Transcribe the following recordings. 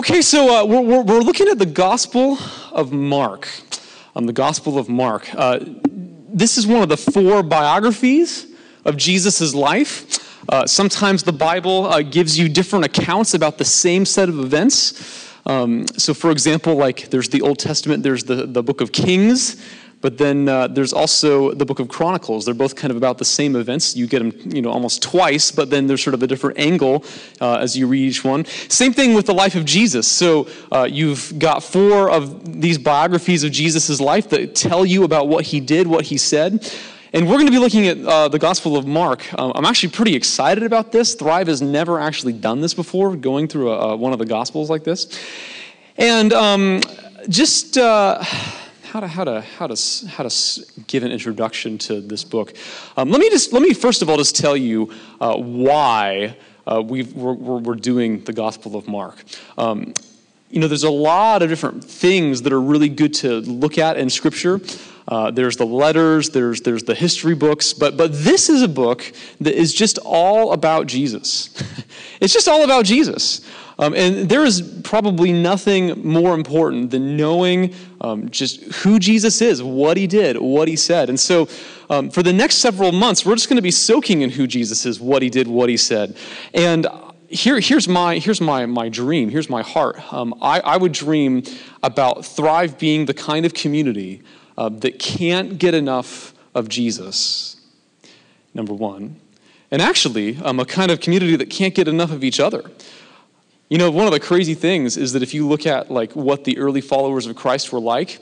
Okay, so uh, we're, we're, looking at the Gospel of Mark. Um, the Gospel of Mark. Uh, this is one of the four biographies of Jesus' life. Uh, sometimes the Bible uh, gives you different accounts about the same set of events. Um, so, for example, like there's the Old Testament, there's the, the book of Kings, but then uh, there's also the book of Chronicles. They're both kind of about the same events. You get them, you know, almost twice, but then there's sort of a different angle uh, as you read each one. Same thing with the life of Jesus. So uh, you've got four of these biographies of Jesus' life that tell you about what he did, what he said. And we're going to be looking at uh, the Gospel of Mark. Um, I'm actually pretty excited about this. Thrive has never actually done this before, going through a, a, one of the Gospels like this. And um, just. Uh, how to how to how to how to give an introduction to this book. Um, let me just let me first of all just tell you uh, why uh, we are we're, doing the Gospel of Mark. Um, you know, there's a lot of different things that are really good to look at in Scripture. Uh, there's the letters, there's, there's the history books, but, but this is a book that is just all about Jesus. it's just all about Jesus. Um, and there is probably nothing more important than knowing um, just who Jesus is, what he did, what he said. And so, um, for the next several months, we're just going to be soaking in who Jesus is, what he did, what he said. And here, here's my here's my my dream. Here's my heart. Um, I, I would dream about Thrive being the kind of community uh, that can't get enough of Jesus. Number one, and actually, um, a kind of community that can't get enough of each other. You know, one of the crazy things is that if you look at like what the early followers of Christ were like,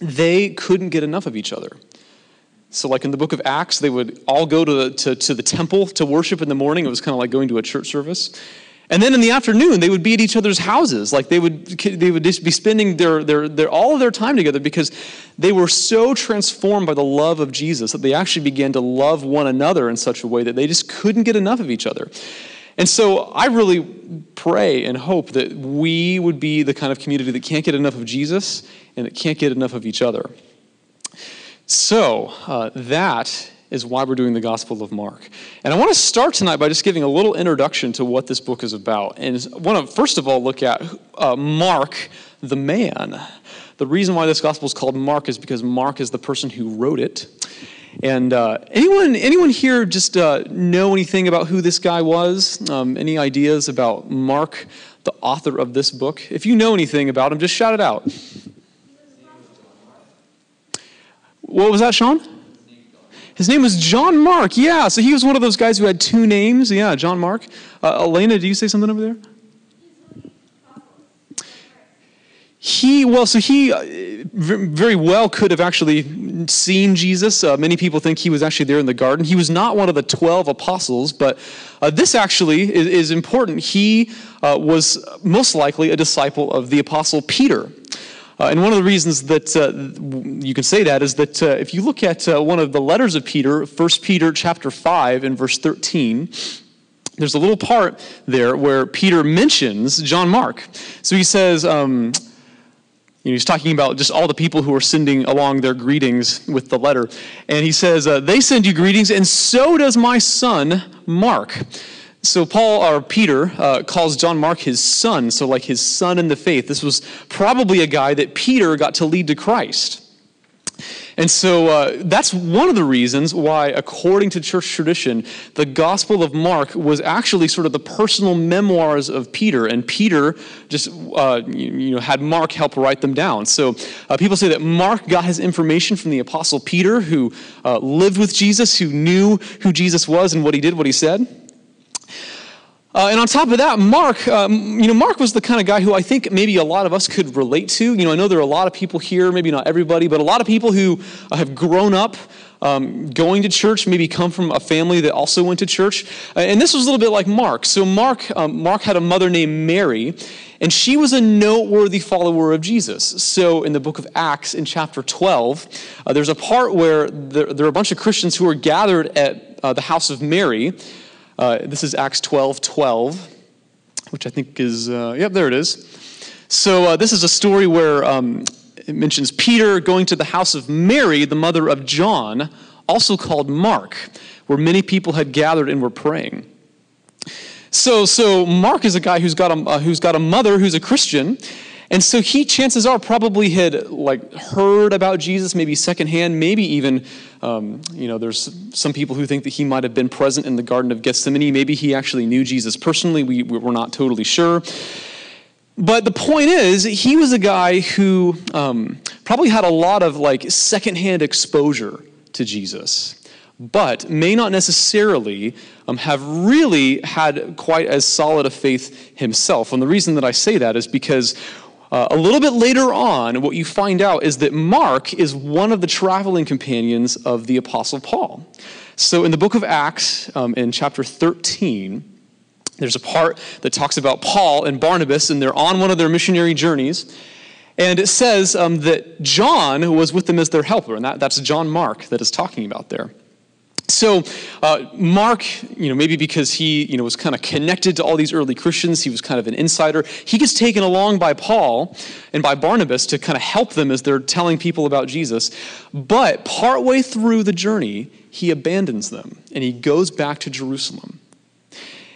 they couldn't get enough of each other. So, like in the book of Acts, they would all go to the, to, to the temple to worship in the morning. It was kind of like going to a church service. And then in the afternoon, they would be at each other's houses. Like they would, they would just be spending their, their, their, all of their time together because they were so transformed by the love of Jesus that they actually began to love one another in such a way that they just couldn't get enough of each other. And so I really pray and hope that we would be the kind of community that can't get enough of Jesus and that can't get enough of each other. So uh, that is why we're doing the Gospel of Mark. And I want to start tonight by just giving a little introduction to what this book is about. And I want to first of all look at uh, Mark, the man. The reason why this Gospel is called Mark is because Mark is the person who wrote it. And uh, anyone, anyone here just uh, know anything about who this guy was? Um, any ideas about Mark, the author of this book? If you know anything about him, just shout it out. What was that, Sean? His name was John Mark. Yeah, so he was one of those guys who had two names. Yeah, John Mark. Uh, Elena, do you say something over there? He well so he uh, very well could have actually seen jesus. Uh, many people think he was actually there in the garden. He was not one of the 12 apostles but uh, this actually is, is important. He uh, was most likely a disciple of the apostle peter. Uh, and one of the reasons that uh, you can say that is that if you look at one of the letters of peter 1 peter chapter 5 and verse 13 there's a little part there where peter mentions john mark. So he says um, you know, he's talking about just all the people who are sending along their greetings with the letter. And he says, uh, They send you greetings, and so does my son, Mark. So Paul or Peter uh, calls John Mark his son, so like his son in the faith. This was probably a guy that Peter got to lead to Christ. And so uh, that's one of the reasons why, according to church tradition, the Gospel of Mark was actually sort of the personal memoirs of Peter, and Peter just uh, you, you, know had Mark help write them down. So uh, people say that Mark got his information from the Apostle Peter, who uh, lived with Jesus, who knew who Jesus was and what he did, what he said. Uh, and on top of that, Mark, um, you know, Mark was the kind of guy who I think maybe a lot of us could relate to. You know, I know there are a lot of people here, maybe not everybody, but a lot of people who uh, have grown up um, going to church, maybe come from a family that also went to church. Uh, and this was a little bit like Mark. So Mark, um, Mark had a mother named Mary, and she was a noteworthy follower of Jesus. So in the book of Acts, in chapter 12, uh, there's a part where there, there, are a bunch of Christians who are gathered at uh, the house of Mary. Uh, this is Acts 12 12, which I think is, uh, yep, there it is. So uh, this is a story where um, it mentions Peter going to the house of Mary, the mother of John, also called Mark, where many people had gathered and were praying. So, so Mark is a guy who's got a, uh, who's got a mother who's a Christian. And so he, chances are, probably had like heard about Jesus, maybe secondhand, maybe even, um, you know, there's some people who think that he might have been present in the Garden of Gethsemane. Maybe he actually knew Jesus personally. We, we're not totally sure. But the point is, he was a guy who um, probably had a lot of like secondhand exposure to Jesus but may not necessarily um, have really had quite as solid a faith himself. And the reason that I say that is because uh, a little bit later on, what you find out is that Mark is one of the traveling companions of the Apostle Paul. So in the book of Acts, um, in chapter 13, there's a part that talks about Paul and Barnabas, and they're on one of their missionary journeys. And it says um, that John was with them as their helper, and that, that's John Mark that is talking about there. So, uh, Mark, you know, maybe because he, you know, was kind of connected to all these early Christians, he was kind of an insider. He gets taken along by Paul and by Barnabas to kind of help them as they're telling people about Jesus. But partway through the journey, he abandons them and he goes back to Jerusalem.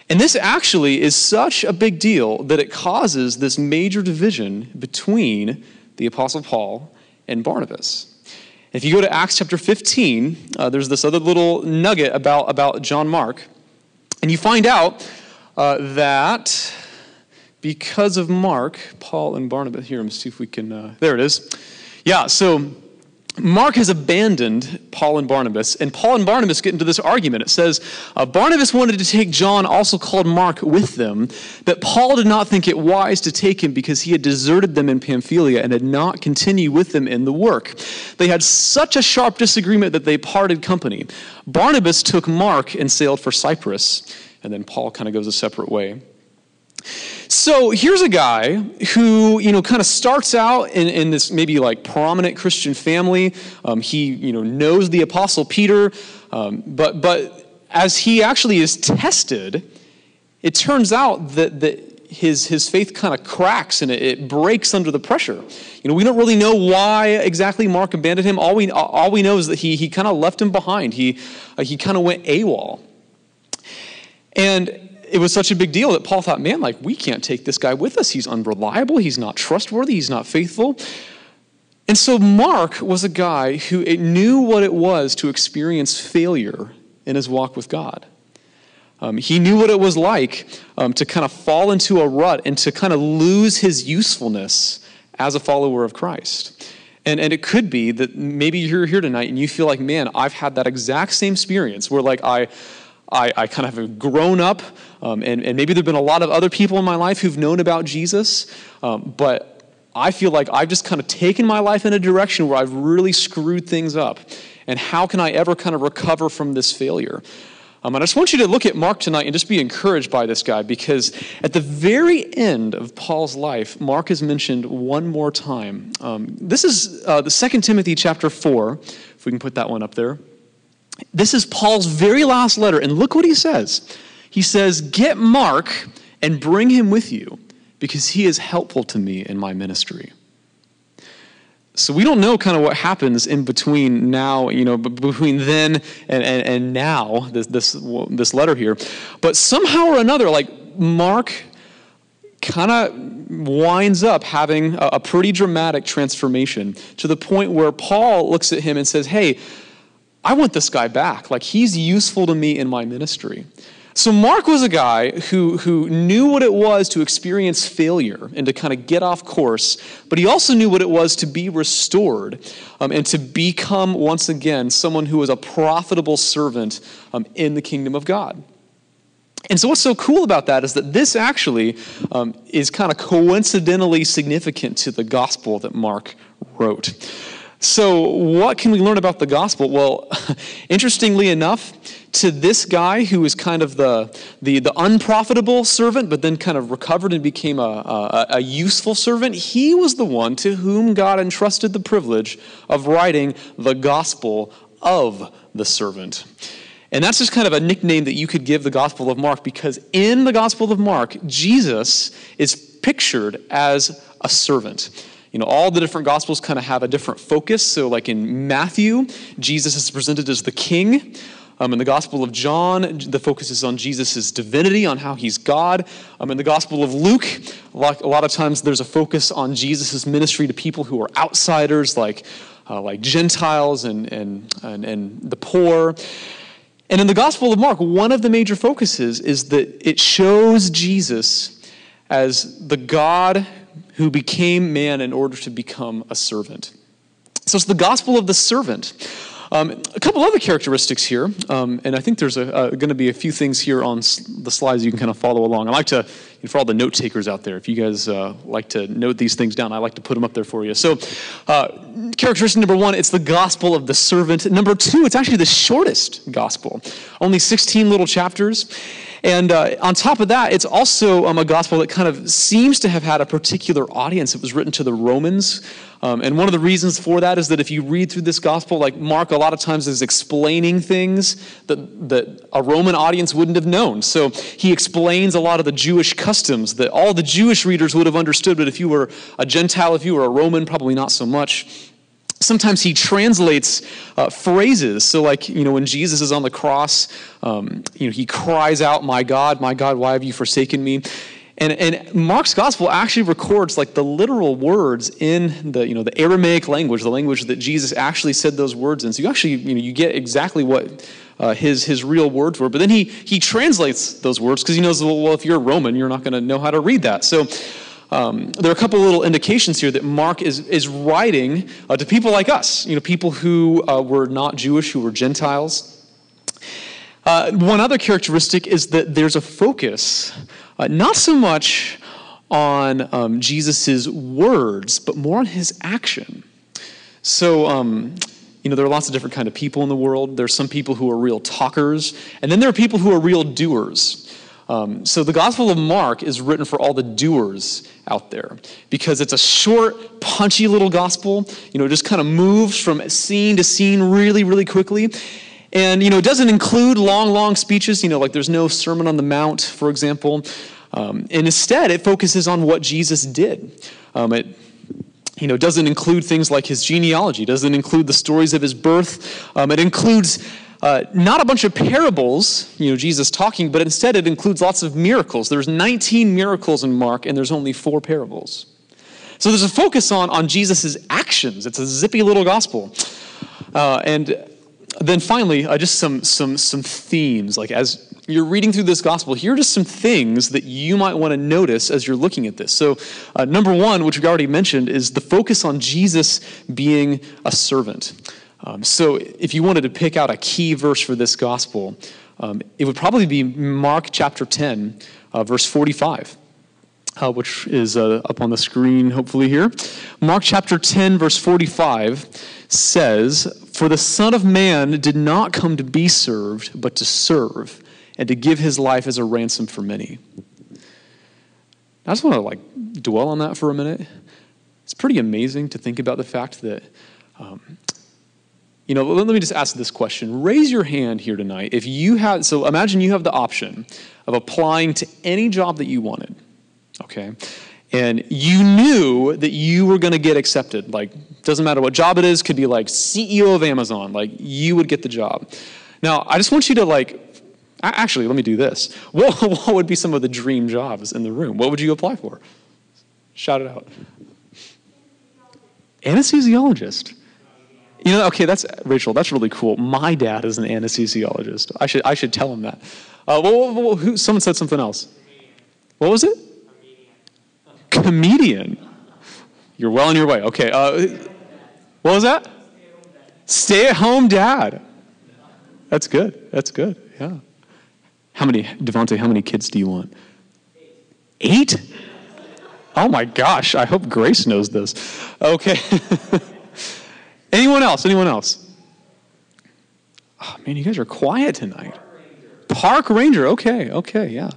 And this actually is such a big deal that it causes this major division between the Apostle Paul and Barnabas. If you go to Acts chapter 15, uh, there's this other little nugget about, about John Mark. And you find out uh, that because of Mark, Paul and Barnabas, here, let me see if we can, uh, there it is. Yeah, so Mark has abandoned Paul and Barnabas, and Paul and Barnabas get into this argument. It says, uh, Barnabas wanted to take John, also called Mark, with them, but Paul did not think it wise to take him because he had deserted them in Pamphylia and had not continued with them in the work. They had such a sharp disagreement that they parted company. Barnabas took Mark and sailed for Cyprus, and then Paul kind of goes a separate way. So here's a guy who, you know, kind of starts out in, in this maybe like prominent Christian family. Um, he, you know, knows the Apostle Peter, um, but, but as he actually is tested, it turns out that, that his, his faith kind of cracks and it, it, breaks under the pressure. You know, we don't really know why exactly Mark abandoned him. All we, all we know is that he, he kind of left him behind. He, uh, he kind of went AWOL. And it was such a big deal that Paul thought, man, like, we can't take this guy with us. He's unreliable, he's not trustworthy, he's not faithful. And so Mark was a guy who knew what it was to experience failure in his walk with God. Um, he knew what it was like um, to kind of fall into a rut and to kind of lose his usefulness as a follower of Christ. And, and it could be that maybe you're here tonight and you feel like, man, I've had that exact same experience where, like, I, I, I kind of have grown up, um, and, and maybe there have been a lot of other people in my life who've known about Jesus, um, but I feel like I've just kind of taken my life in a direction where I've really screwed things up. And how can I ever kind of recover from this failure? Um, and I just want you to look at Mark tonight and just be encouraged by this guy because at the very end of Paul's life, Mark is mentioned one more time. Um, this is uh, the Second Timothy chapter 4, if we can put that one up there. This is Paul's very last letter, and look what he says. He says, Get Mark and bring him with you, because he is helpful to me in my ministry. So we don't know kind of what happens in between now, you know, between then and, and, and now, this, this, this letter here. But somehow or another, like Mark kind of winds up having a, a pretty dramatic transformation to the point where Paul looks at him and says, Hey, I want this guy back. Like, he's useful to me in my ministry. So, Mark was a guy who, who knew what it was to experience failure and to kind of get off course, but he also knew what it was to be restored um, and to become, once again, someone who was a profitable servant um, in the kingdom of God. And so, what's so cool about that is that this actually um, is kind of coincidentally significant to the gospel that Mark wrote. So, what can we learn about the gospel? Well, interestingly enough, to this guy who was kind of the, the, the unprofitable servant, but then kind of recovered and became a, a, a useful servant, he was the one to whom God entrusted the privilege of writing the gospel of the servant. And that's just kind of a nickname that you could give the Gospel of Mark because in the Gospel of Mark, Jesus is pictured as a servant. You know, all the different gospels kind of have a different focus. So, like in Matthew, Jesus is presented as the king. Um, in the Gospel of John, the focus is on Jesus' divinity, on how he's God. Um, in the Gospel of Luke, a lot, a lot of times there's a focus on Jesus' ministry to people who are outsiders, like, uh, like Gentiles and, and, and, and the poor. And in the Gospel of Mark, one of the major focuses is that it shows Jesus as the God who became man in order to become a servant. So it's the gospel of the servant. Um, a couple other characteristics here, um, and I think there's going to be a few things here on the slides you can kind of follow along. I like to, for all the note takers out there, if you guys uh, like to note these things down, I like to put them up there for you. So, uh, characteristic number one, it's the gospel of the servant. Number two, it's actually the shortest gospel, only 16 little chapters. And uh, on top of that, it's also um, a gospel that kind of seems to have had a particular audience. It was written to the Romans. Um, and one of the reasons for that is that if you read through this gospel, like Mark a lot of times is explaining things that, that a Roman audience wouldn't have known. So he explains a lot of the Jewish customs that all the Jewish readers would have understood, but if you were a Gentile, if you were a Roman, probably not so much sometimes he translates uh, phrases. So like you know when jesus is on the cross um, you know he cries out my god my god why have you forsaken me? And, and mark's gospel actually records like the literal words in the you know the aramaic language the language that jesus actually said those words in. So you actually you know you get exactly what uh, his his real words were. But then he he translates those words because he knows well, well if you're a roman you're not going to know how to read that. So um, there are a couple little indications here that Mark is, is writing uh, to people like us, you know, people who uh, were not Jewish, who were Gentiles. Uh, one other characteristic is that there's a focus, uh, not so much on um, Jesus' words, but more on his action. So, um, you know, there are lots of different kind of people in the world. There's some people who are real talkers, and then there are people who are real doers. Um, so the Gospel of Mark is written for all the doers out there because it's a short, punchy little gospel. You know, it just kind of moves from scene to scene really, really quickly. And, you know, it doesn't include long, long speeches. You know, like there's no Sermon on the Mount, for example. Um, and instead, it focuses on what Jesus did. Um, it, you know, doesn't include things like his genealogy, doesn't include the stories of his birth. Um, it includes uh, not a bunch of parables, you know, Jesus talking, but instead it includes lots of miracles. There's 19 miracles in Mark, and there's only four parables. So there's a focus on, on Jesus' actions. It's a zippy little gospel. Uh, and then finally, uh, just some, some, some themes. Like as you're reading through this gospel, here are just some things that you might want to notice as you're looking at this. So, uh, number one, which we already mentioned, is the focus on Jesus being a servant. Um, so, if you wanted to pick out a key verse for this gospel, um, it would probably be Mark chapter 10, uh, verse 45. Uh, which is uh, up on the screen, hopefully, here. Mark chapter 10, verse 45 says, For the Son of Man did not come to be served, but to serve, and to give his life as a ransom for many. I just want to like dwell on that for a minute. It's pretty amazing to think about the fact that um, you know, let me just ask this question. Raise your hand here tonight if you had, so imagine you have the option of applying to any job that you wanted, okay? And you knew that you were to get accepted. Like, doesn't matter what job it is, could be like CEO of Amazon, like, you would get the job. Now, I just want you to, like, actually, let me do this. What, what would be some of the dream jobs in the room? What would you apply for? Shout it out. Anesthesiologist. You know, okay, that's Rachel. That's really cool. My dad is an anesthesiologist. I should I should tell him that. Uh, well, who, someone said something else. What was it? Comedian. Comedian. You're well on your way. Okay. Uh, what was that? Stay at home dad. That's good. That's good. Yeah. How many, Devonte? How many kids do you want? Eight. Oh my gosh! I hope Grace knows this. Okay. Anyone else? Anyone else? Oh, man, you guys are quiet tonight. Park Ranger. Okay, okay, yeah.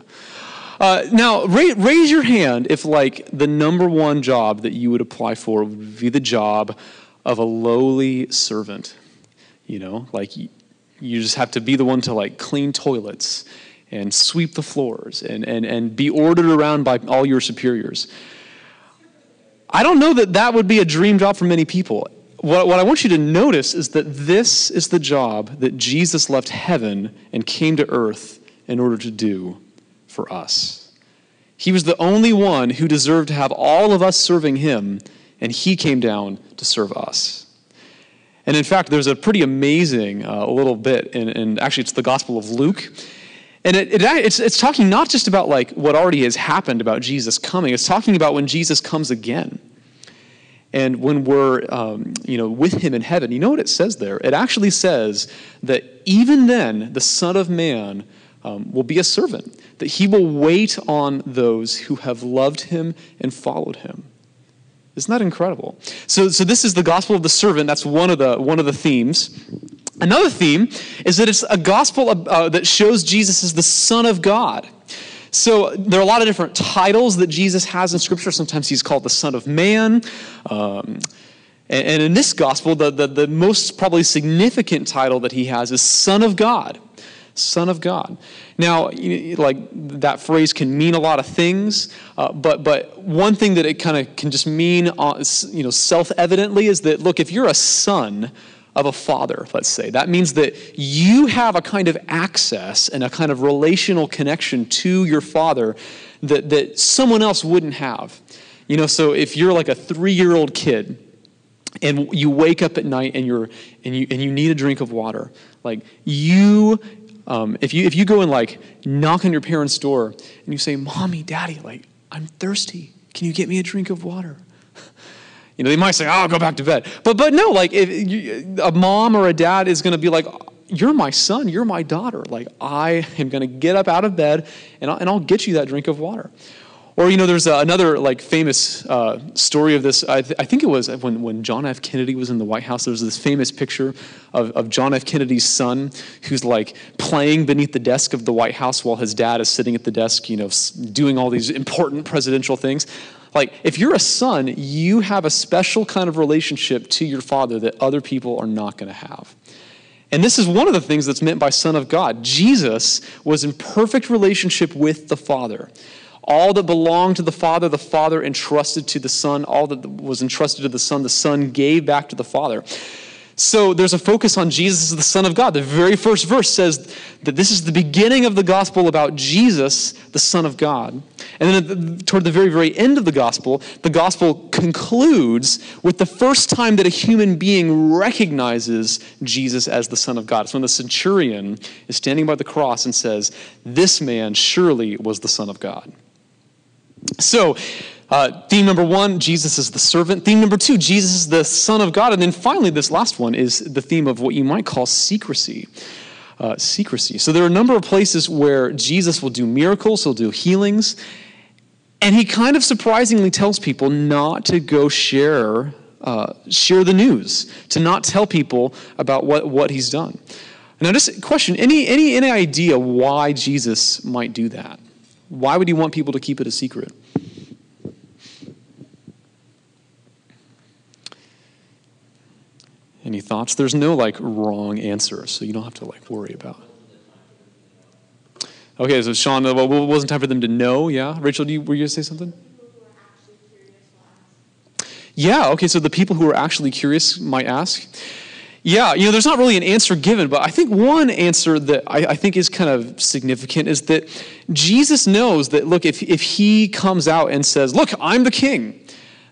Uh, now, ra- raise your hand if, like, the number one job that you would apply for would be the job of a lowly servant. You know, like, you just have to be the one to, like, clean toilets and sweep the floors and, and, and be ordered around by all your superiors. I don't know that that would be a dream job for many people what, what I want you to notice is that this is the job that Jesus left heaven and came to earth in order to do for us. He was the only one who deserved to have all of us serving him, and he came down to serve us. And in fact, there's a pretty amazing uh, little bit, and actually, it's the Gospel of Luke. And it, it, it's, it's talking not just about like what already has happened about Jesus coming, it's talking about when Jesus comes again. And when we're, um, you know, with him in heaven, you know what it says there? It actually says that even then, the Son of Man um, will be a servant, that he will wait on those who have loved him and followed him. Isn't that incredible? So, so this is the gospel of the servant. That's one of the, one of the themes. Another theme is that it's a gospel uh, that shows Jesus as the Son of God. So there are a lot of different titles that Jesus has in Scripture. Sometimes he's called the Son of Man. Um, and, and, in this gospel, the, the, the most probably significant title that he has is Son of God. Son of God. Now, like that phrase can mean a lot of things, uh, but but one thing that it kind of can just mean, uh, you know, self-evidently is that look, if you're a son of a father, let's say. That means that you have a kind of access and a kind of relational connection to your father that, that someone else wouldn't have. You know, so if you're like a three year old kid and you wake up at night and, you're, and, you, and you need a drink of water, like you, um, if, you, if you go and like knock on your parents' door and you say, Mommy, Daddy, like, I'm thirsty. Can you get me a drink of water? You know, they might say, "Oh, I'll go back to bed," but but no, like you, a mom or a dad is going to be like, "You're my son, you're my daughter. Like I am going to get up out of bed and I'll, and I'll get you that drink of water." Or you know, there's another like famous uh, story of this. I, th- I, think it was when, when John F. Kennedy was in the White House. There was this famous picture of, of John F. Kennedy's son who's like playing beneath the desk of the White House while his dad is sitting at the desk, you know, doing all these important presidential things. Like, if you're a son, you have a special kind of relationship to your father that other people are not going to have. And this is one of the things that's meant by Son of God. Jesus was in perfect relationship with the Father. All that belonged to the Father, the Father entrusted to the Son. All that was entrusted to the Son, the Son gave back to the Father. So there's a focus on Jesus as the Son of God. The very first verse says that this is the beginning of the gospel about Jesus, the Son of God. And then toward the very, very end of the gospel, the gospel concludes with the first time that a human being recognizes Jesus as the Son of God. It's when the centurion is standing by the cross and says, This man surely was the Son of God. So, uh, theme number one, Jesus is the servant. Theme number two, Jesus is the Son of God. And then finally, this last one is the theme of what you might call secrecy. Uh, secrecy. So there are a number of places where Jesus will do miracles, he'll do healings, and he kind of surprisingly tells people not to go share uh, share the news, to not tell people about what, what he's done. Now, just question any, any, any idea why Jesus might do that? Why would he want people to keep it a secret? Any thoughts? There's no like wrong answer, so you don't have to like worry about. Okay, so Sean, uh, well, it wasn't time for them to know. Yeah, Rachel, do you, were you to say something? Yeah. Okay, so the people who are actually curious might ask. Yeah, you know, there's not really an answer given, but I think one answer that I, I, think is kind of significant is that Jesus knows that, look, if, if he comes out and says, Look, I'm the king,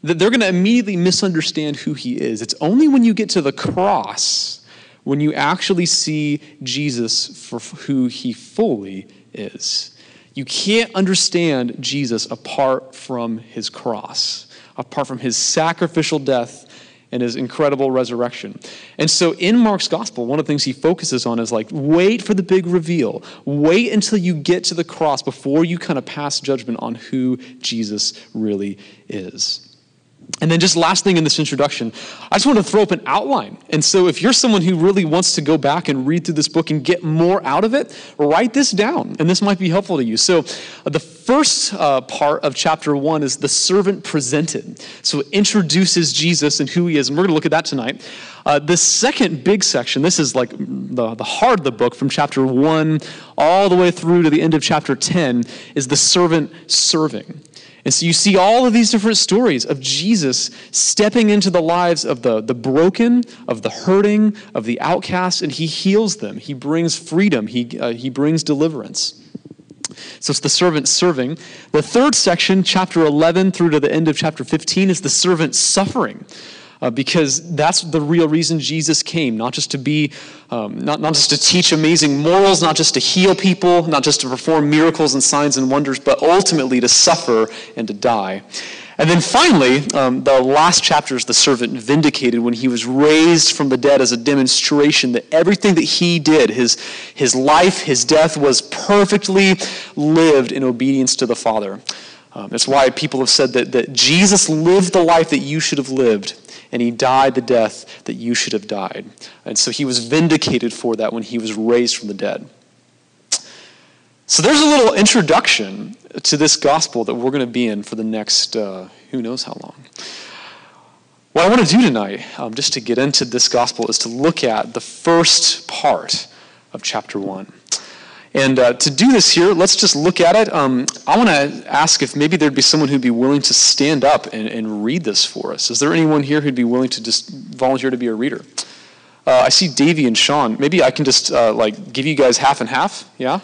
that they're going to immediately misunderstand who he is. It's only when you get to the cross when you actually see Jesus for who he fully is. You can't understand Jesus apart from his cross, apart from his sacrificial death and his incredible resurrection. And so in Mark's gospel, one of the things he focuses on is like, wait for the big reveal. Wait until you get to the cross before you kind of pass judgment on who Jesus really is. And then, just last thing in this introduction, I just want to throw up an outline. And so, if you're someone who really wants to go back and read through this book and get more out of it, write this down, and this might be helpful to you. So, uh, the first uh, part of chapter one is the servant presented. So, it introduces Jesus and who he is, and we're going to look at that tonight. Uh, the second big section, this is like the, the heart of the book from chapter one all the way through to the end of chapter 10, is the servant serving. And so you see all of these different stories of Jesus stepping into the lives of the, the broken, of the hurting, of the outcast, and he heals them. He brings freedom, he, uh, he brings deliverance. So it's the servant serving. The third section, chapter 11 through to the end of chapter 15, is the servant suffering. Uh, because that's the real reason Jesus came, not just to be, um, not, not just to teach amazing morals, not just to heal people, not just to perform miracles and signs and wonders, but ultimately to suffer and to die. And then finally, um, the last chapter is the servant vindicated when he was raised from the dead as a demonstration that everything that he did, his, his life, his death, was perfectly lived in obedience to the Father. Um, that's why people have said that, that Jesus lived the life that you should have lived, and he died the death that you should have died. And so he was vindicated for that when he was raised from the dead. So there's a little introduction to this gospel that we're going to be in for the next uh, who knows how long. What I want to do tonight, um, just to get into this gospel, is to look at the first part of chapter 1. And uh, to do this here, let's just look at it. Um, I want to ask if maybe there'd be someone who'd be willing to stand up and, and, read this for us. Is there anyone here who'd be willing to just volunteer to be a reader? Uh, I see Davy and Sean. Maybe I can just uh, like give you guys half and half. Yeah.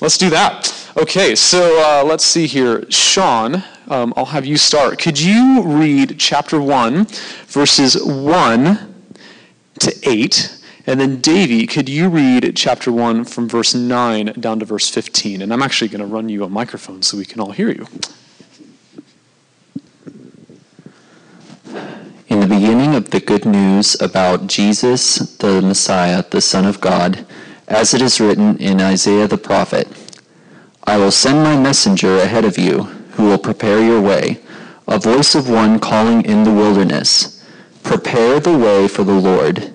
Let's do that. Okay, so uh, let's see here. Sean, um, I'll have you start. Could you read chapter 1, verses 1 to 8? And then, Davy, could you read chapter 1 from verse 9 down to verse 15? And I'm actually going to run you a microphone so we can all hear you. In the beginning of the good news about Jesus, the Messiah, the Son of God, as it is written in Isaiah the prophet, I will send my messenger ahead of you, who will prepare your way, a voice of one calling in the wilderness, Prepare the way for the Lord,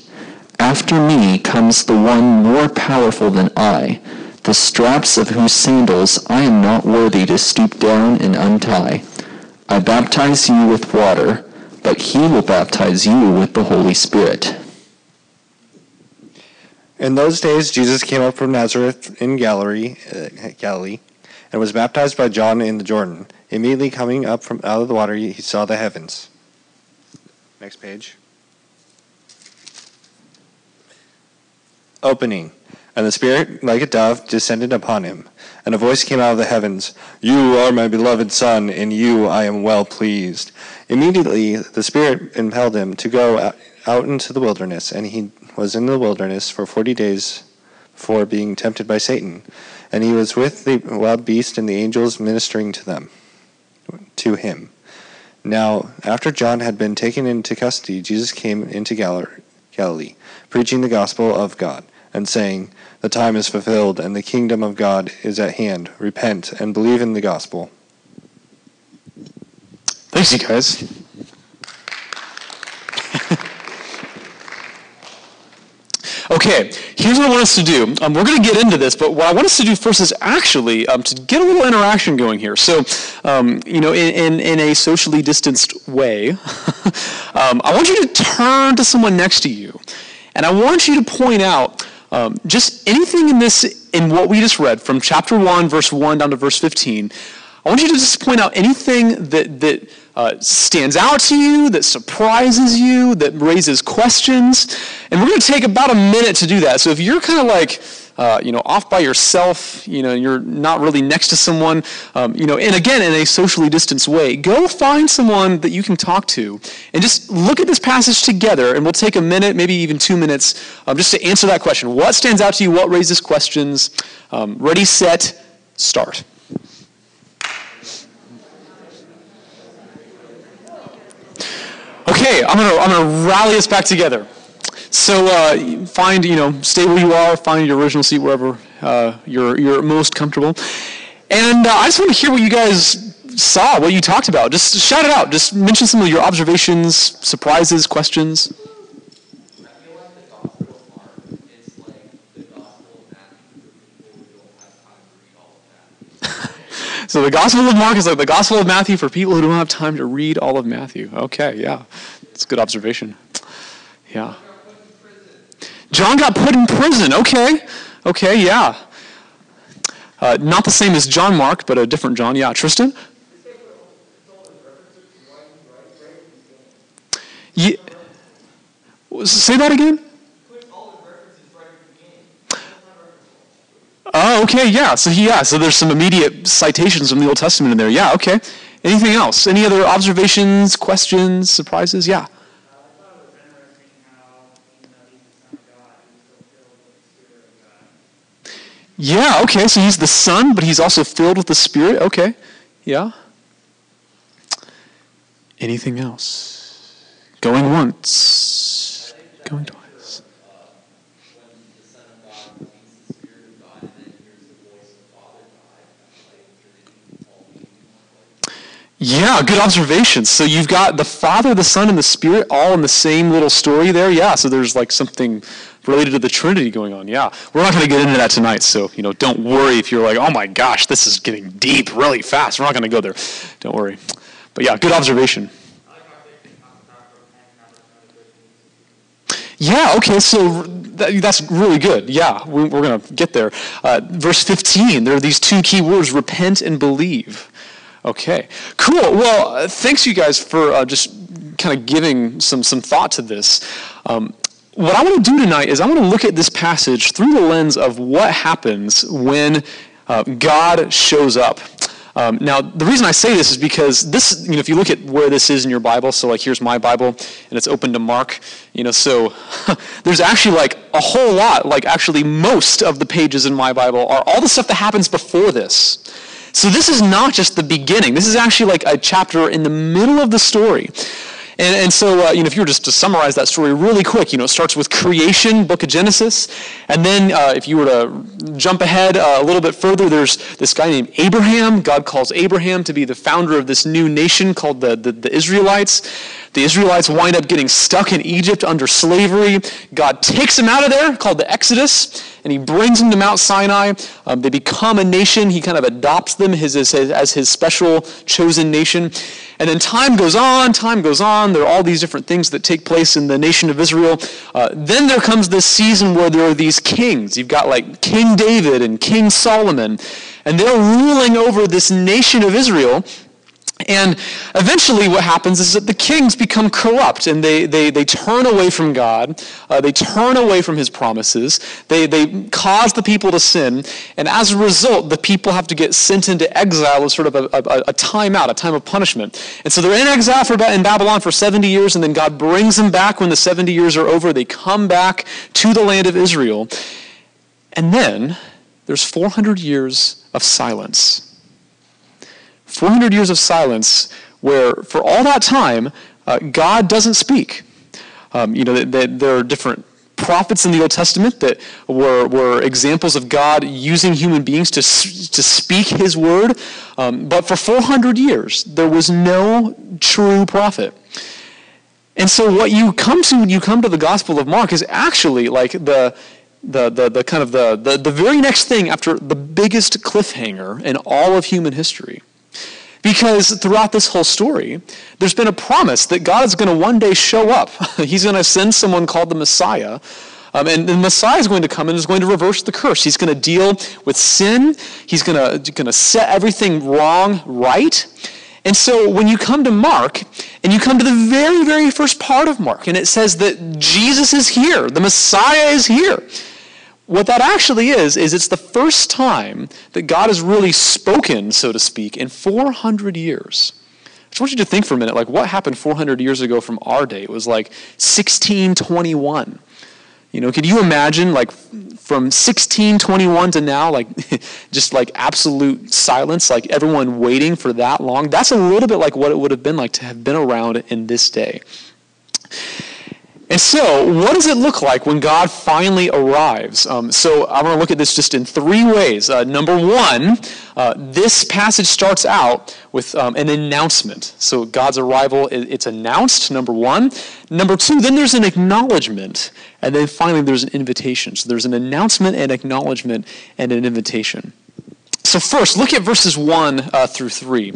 After me comes the one more powerful than I, the straps of whose sandals I am not worthy to stoop down and untie. I baptize you with water, but he will baptize you with the Holy Spirit. In those days, Jesus came up from Nazareth in Galilee, uh, Galilee, and was baptized by John in the Jordan. Immediately coming up from out of the water, he saw the heavens. Next page. Opening, and the Spirit, like a dove, descended upon him. And a voice came out of the heavens You are my beloved Son, in you I am well pleased. Immediately the Spirit impelled him to go out into the wilderness, and he was in the wilderness for forty days before being tempted by Satan. And he was with the wild beast and the angels ministering to them, to him. Now, after John had been taken into custody, Jesus came into Galilee, preaching the gospel of God, and saying, The time is fulfilled, and the kingdom of God is at hand. Repent and believe in the gospel. Thanks, you guys. Okay, here's what I want us to do. Um, we're going to get into this, but what I want us to do first is actually um, to get a little interaction going here. So, um, you know, in, in, in, a socially distanced way, um, I want you to turn to someone next to you, and I want you to point out um, just anything in this, in what we just read from chapter 1, verse 1 down to verse 15. I want you to just point out anything that, that uh, stands out to you, that surprises you, that raises questions. And we're going to take about a minute to do that. So if you're kind of like, uh, you know, off by yourself, you know, you're not really next to someone, um, you know, and again, in a socially distanced way, go find someone that you can talk to and just look at this passage together. And we'll take a minute, maybe even two minutes, um, just to answer that question. What stands out to you? What raises questions? Um, ready, set, start. Okay, I'm gonna I'm gonna rally us back together. So uh, find you know stay where you are, find your original seat wherever uh, you're you're most comfortable, and uh, I just want to hear what you guys saw, what you talked about. Just shout it out. Just mention some of your observations, surprises, questions. So the Gospel of Mark is like the Gospel of Matthew for people who don't have time to read all of Matthew. Okay, yeah. It's a good observation. Yeah. John got put in prison. Okay. Okay, yeah. Uh, not the same as John Mark, but a different John. Yeah, Tristan? Yeah. Say that again? Oh, okay, yeah. So he, yeah, so there's some immediate citations from the Old Testament in there. Yeah, okay. Anything else? Any other observations, questions, surprises? Yeah. Yeah, okay, so he's the Son, but he's also filled with the Spirit. Okay, yeah. Anything else? Going once, going twice. Yeah, good observation. So you've got the Father, the Son, and the Spirit all in the same little story there. Yeah, so there's like something related to the Trinity going on. Yeah, we're not going to get into that tonight. So you know, don't worry if you're like, oh my gosh, this is getting deep really fast. We're not going to go there. Don't worry. But yeah, good observation. Yeah, okay, so that, that's really good. Yeah, we, are going to get there. Uh, verse 15, there are these two key words repent and believe. Okay, cool. Well, thanks you guys for uh, just kind of giving some, some thought to this. Um, what I want to do tonight is I want to look at this passage through the lens of what happens when uh, God shows up. Um, now, the reason I say this is because this, you know, if you look at where this is in your Bible, so like here's my Bible, and it's open to Mark, you know, so there's actually like a whole lot, like actually most of the pages in my Bible are all the stuff that happens before this. So this is not just the beginning. This is actually like a chapter in the middle of the story. And, and so, uh, you know, if you were just to summarize that story really quick, you know, it starts with creation, book of Genesis. And then uh, if you were to jump ahead uh, a little bit further, there's this guy named Abraham. God calls Abraham to be the founder of this new nation called the, the, the Israelites. The Israelites wind up getting stuck in Egypt under slavery. God takes them out of there, called the Exodus, and he brings them to Mount Sinai. Um, they become a nation. He kind of adopts them as his, as his special chosen nation. And then time goes on, time goes on. There are all these different things that take place in the nation of Israel. Uh, then there comes this season where there are these kings. You've got like King David and King Solomon, and they're ruling over this nation of Israel. And eventually, what happens is that the kings become corrupt and they, they, they turn away from God. Uh, they turn away from his promises. They, they cause the people to sin. And as a result, the people have to get sent into exile as sort of a, a, a time out, a time of punishment. And so they're in exile for, in Babylon for 70 years, and then God brings them back when the 70 years are over. They come back to the land of Israel. And then there's 400 years of silence 400 years of silence where for all that time, uh, God doesn't speak. Um, you know, that, there are different prophets in the Old Testament that were, were examples of God using human beings to, to speak his word. Um, but for 400 years, there was no true prophet. And so what you come to when you come to the Gospel of Mark is actually like the, the, the, the kind of the, the, the very next thing after the biggest cliffhanger in all of human history. Because throughout this whole story, there's been a promise that God is going to one day show up. He's going to send someone called the Messiah. Um, and the Messiah is going to come and is going to reverse the curse. He's going to deal with sin. He's going to, going to set everything wrong right. And so when you come to Mark, and you come to the very, very first part of Mark, and it says that Jesus is here, the Messiah is here. What that actually is, is it's the first time that God has really spoken, so to speak, in 400 years. I just want you to think for a minute, like what happened 400 years ago from our day? It was like 1621. You know, could you imagine like from 1621 to now, like just like absolute silence, like everyone waiting for that long? That's a little bit like what it would have been like to have been around in this day. So, what does it look like when God finally arrives? Um, so, I want to look at this just in three ways. Uh, number one, uh, this passage starts out with um, an announcement. So, God's arrival, it's announced, number one. Number two, then there's an acknowledgement. And then finally, there's an invitation. So, there's an announcement, an acknowledgement, and an invitation. So, first, look at verses 1 uh, through 3.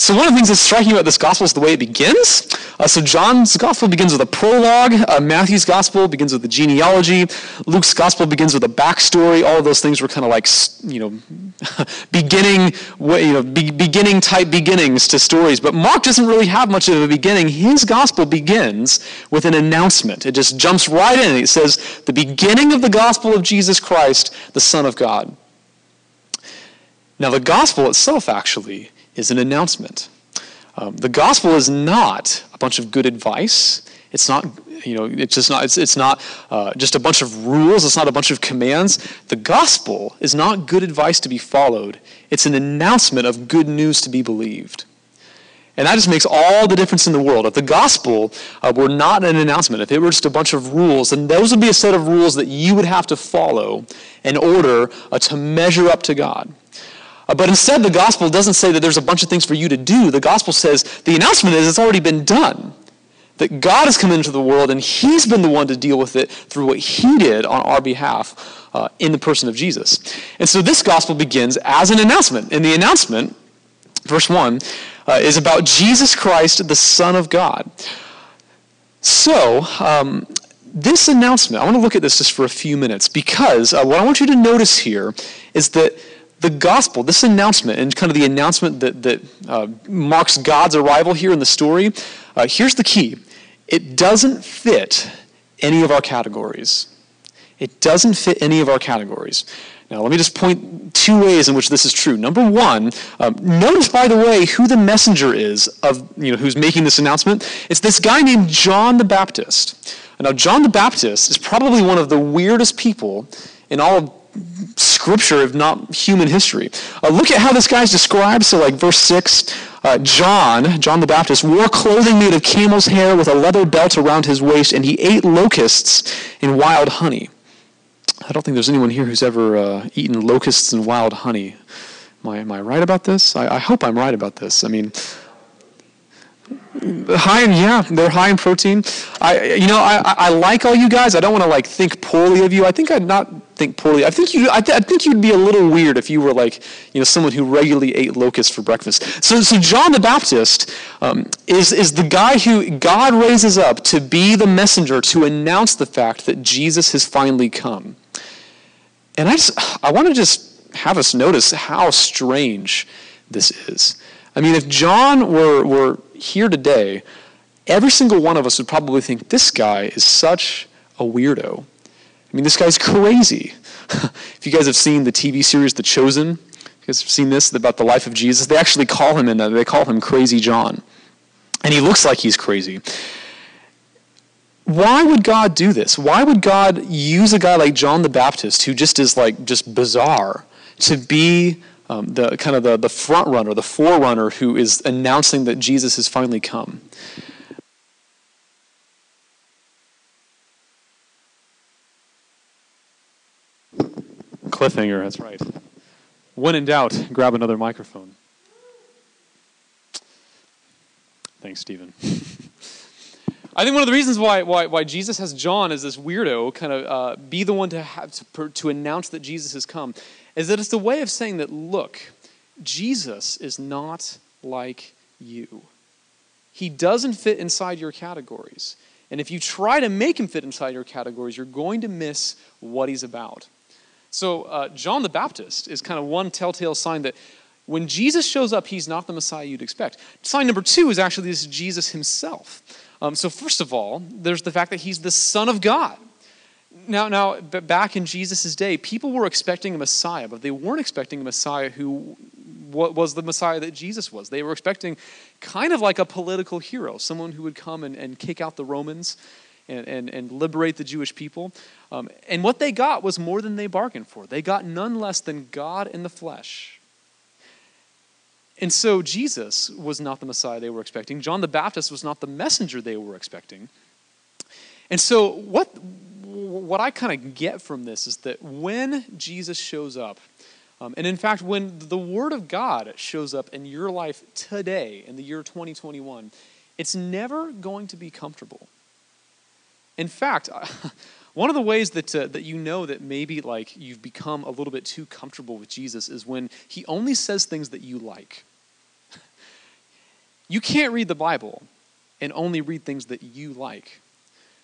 So, one of the things that's striking about this gospel is the way it begins. Uh, so, John's gospel begins with a prologue, uh, Matthew's gospel begins with the genealogy, Luke's gospel begins with a backstory. All of those things were kind of like, you know, beginning, you know, be, beginning type beginnings to stories. But Mark doesn't really have much of a beginning. His gospel begins with an announcement. It just jumps right in. It says, the beginning of the gospel of Jesus Christ, the Son of God. Now, the gospel itself actually is an announcement. Um, the gospel is not a bunch of good advice. It's not, you know, it's just not, it's, it's not uh, just a bunch of rules. It's not a bunch of commands. The gospel is not good advice to be followed. It's an announcement of good news to be believed. And that just makes all the difference in the world. If the gospel uh, were not an announcement, if it were just a bunch of rules, then those would be a set of rules that you would have to follow in order uh, to measure up to God. Uh, but instead, the gospel doesn't say that there's a bunch of things for you to do. The gospel says the announcement is it's already been done. That God has come into the world and He's been the one to deal with it through what He did on our behalf uh, in the person of Jesus. And so this gospel begins as an announcement. And the announcement, verse 1, uh, is about Jesus Christ, the Son of God. So, um, this announcement, I want to look at this just for a few minutes because uh, what I want you to notice here is that the gospel, this announcement, and kind of the announcement that, that uh, marks God's arrival here in the story, uh, here's the key it doesn't fit any of our categories. It doesn't fit any of our categories. Now, let me just point two ways in which this is true. Number one, um, notice, by the way, who the messenger is of, you know, who's making this announcement. It's this guy named John the Baptist. Now, John the Baptist is probably one of the weirdest people in all of scripture, if not human history. Uh, look at how this guy's described. So, like verse 6, uh, John, John the Baptist, wore clothing made of camel's hair with a leather belt around his waist, and he ate locusts and wild honey. I don't think there's anyone here who's ever uh, eaten locusts and wild honey. Am I, am I right about this? I, I hope I'm right about this. I mean, High in yeah, they're high in protein. I you know I, I like all you guys. I don't want to like think poorly of you. I think I'd not think poorly. I think you I, th- I, think you'd be a little weird if you were like you know someone who regularly ate locusts for breakfast. So so John the Baptist um, is is the guy who God raises up to be the messenger to announce the fact that Jesus has finally come. And I just I want to just have us notice how strange this is. I mean, if John were, were here today, every single one of us would probably think this guy is such a weirdo. I mean, this guy's crazy. if you guys have seen the TV series The Chosen, you guys have seen this about the life of Jesus, they actually call him in that. They call him Crazy John. And he looks like he's crazy. Why would God do this? Why would God use a guy like John the Baptist, who just is like just bizarre, to be um, the kind of the, the front runner, the forerunner who is announcing that Jesus has finally come. Cliffhanger, that's right. When in doubt, grab another microphone. Thanks, Stephen. I think one of the reasons why, why, why Jesus has John as this weirdo kind of uh, be the one to have to, to announce that Jesus has come is that it's the way of saying that, look, Jesus is not like you. He doesn't fit inside your categories. And if you try to make him fit inside your categories, you're going to miss what he's about. So, uh, John the Baptist is kind of one telltale sign that when Jesus shows up, he's not the Messiah you'd expect. Sign number two is actually this Jesus himself. Um, so, first of all, there's the fact that he's the Son of God. Now, now, back in Jesus' day, people were expecting a Messiah, but they weren't expecting a Messiah who was the Messiah that Jesus was. They were expecting kind of like a political hero, someone who would come and, and kick out the Romans and, and, and liberate the Jewish people. Um, and what they got was more than they bargained for. They got none less than God in the flesh. And so Jesus was not the Messiah they were expecting. John the Baptist was not the messenger they were expecting. And so, what, what I kind of get from this is that when Jesus shows up, um, and in fact, when the Word of God shows up in your life today, in the year 2021, it's never going to be comfortable. In fact, one of the ways that, uh, that you know that maybe like you've become a little bit too comfortable with Jesus is when he only says things that you like. You can't read the Bible and only read things that you like.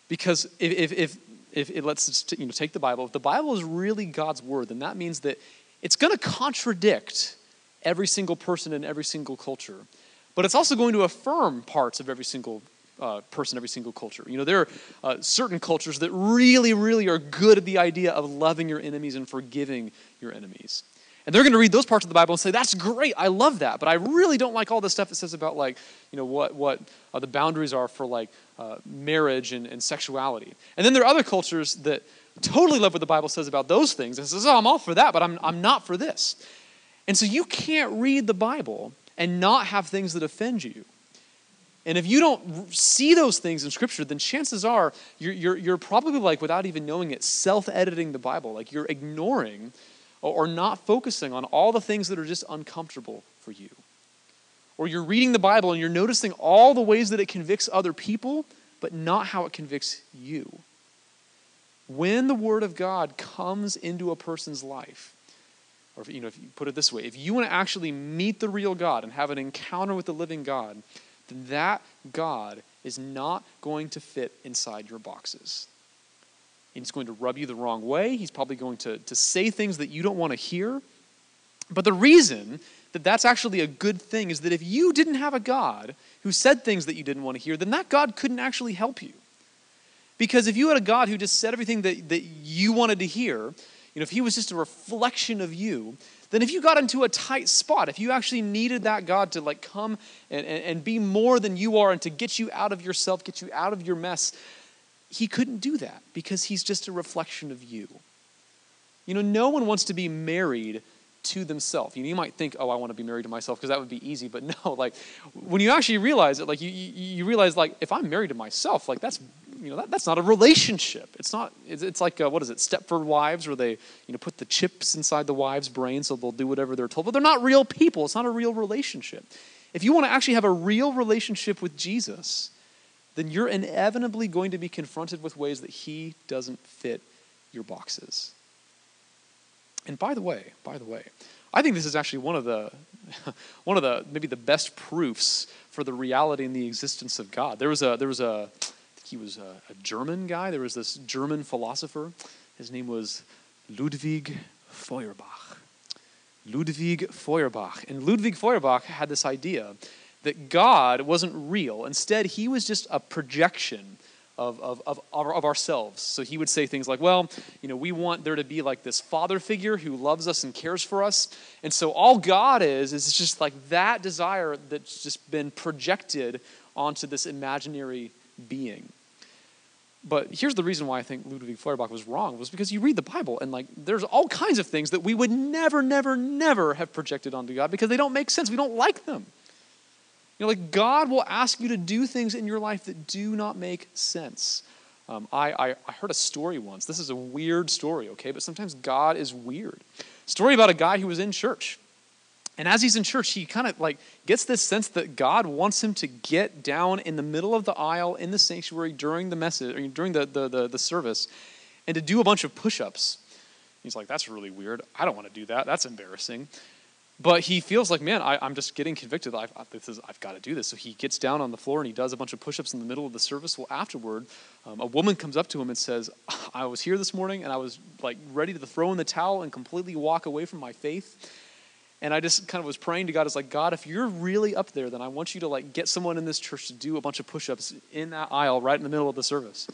Because if, if, if, if it lets you know, take the Bible, if the Bible is really God's word, then that means that it's going to contradict every single person in every single culture. But it's also going to affirm parts of every single uh, person, every single culture. You know, there are uh, certain cultures that really, really are good at the idea of loving your enemies and forgiving your enemies. And they're going to read those parts of the Bible and say, "That's great, I love that," but I really don't like all the stuff it says about like, you know, what what uh, the boundaries are for like uh, marriage and, and sexuality. And then there are other cultures that totally love what the Bible says about those things and says, "Oh, I'm all for that, but I'm I'm not for this." And so you can't read the Bible and not have things that offend you. And if you don't see those things in Scripture, then chances are you're, you're, you're probably like, without even knowing it, self editing the Bible. Like you're ignoring or not focusing on all the things that are just uncomfortable for you. Or you're reading the Bible and you're noticing all the ways that it convicts other people, but not how it convicts you. When the Word of God comes into a person's life, or if, you know, if you put it this way, if you want to actually meet the real God and have an encounter with the living God, then that God is not going to fit inside your boxes. He's going to rub you the wrong way. He's probably going to, to say things that you don't want to hear. But the reason that that's actually a good thing is that if you didn't have a God who said things that you didn't want to hear, then that God couldn't actually help you. Because if you had a God who just said everything that, that you wanted to hear, you know, if he was just a reflection of you, then if you got into a tight spot, if you actually needed that God to like come and, and, and be more than you are and to get you out of yourself, get you out of your mess, he couldn't do that because he's just a reflection of you. You know, no one wants to be married to themselves. You, know, you might think, oh, I want to be married to myself because that would be easy. But no, like when you actually realize it, like you, you, realize like if I'm married to myself, like that's you know that, that's not a relationship. It's not. It's, it's like uh, what is it? Stepford wives, where they you know put the chips inside the wives' brain so they'll do whatever they're told. But they're not real people. It's not a real relationship. If you want to actually have a real relationship with Jesus, then you're inevitably going to be confronted with ways that he doesn't fit your boxes. And by the way, by the way, I think this is actually one of the one of the maybe the best proofs for the reality and the existence of God. There was a there was a he was a, a German guy. There was this German philosopher. His name was Ludwig Feuerbach. Ludwig Feuerbach. And Ludwig Feuerbach had this idea that God wasn't real. Instead, he was just a projection of, of, of, of ourselves. So he would say things like, well, you know, we want there to be like this father figure who loves us and cares for us. And so all God is, is just like that desire that's just been projected onto this imaginary being. But here's the reason why I think Ludwig Feuerbach was wrong was because you read the Bible and like there's all kinds of things that we would never, never, never have projected onto God because they don't make sense. We don't like them. You know, like God will ask you to do things in your life that do not make sense. Um, I, I, I heard a story once. This is a weird story, okay? But sometimes God is weird. Story about a guy who was in church. And as he's in church, he kind of like gets this sense that God wants him to get down in the middle of the aisle in the sanctuary during the message, or during the, the, the, the service, and to do a bunch of push ups. He's like, that's really weird. I don't want to do that. That's embarrassing. But he feels like, man, I, am just getting convicted. I've, I've got to do this. So he gets down on the floor and he does a bunch of push ups in the middle of the service. Well, afterward, um, a woman comes up to him and says, I was here this morning and I was like ready to throw in the towel and completely walk away from my faith. And I just kind of was praying to God, it's like, God, if you're really up there, then I want you to like get someone in this church to do a bunch of push ups in that aisle right in the middle of the service.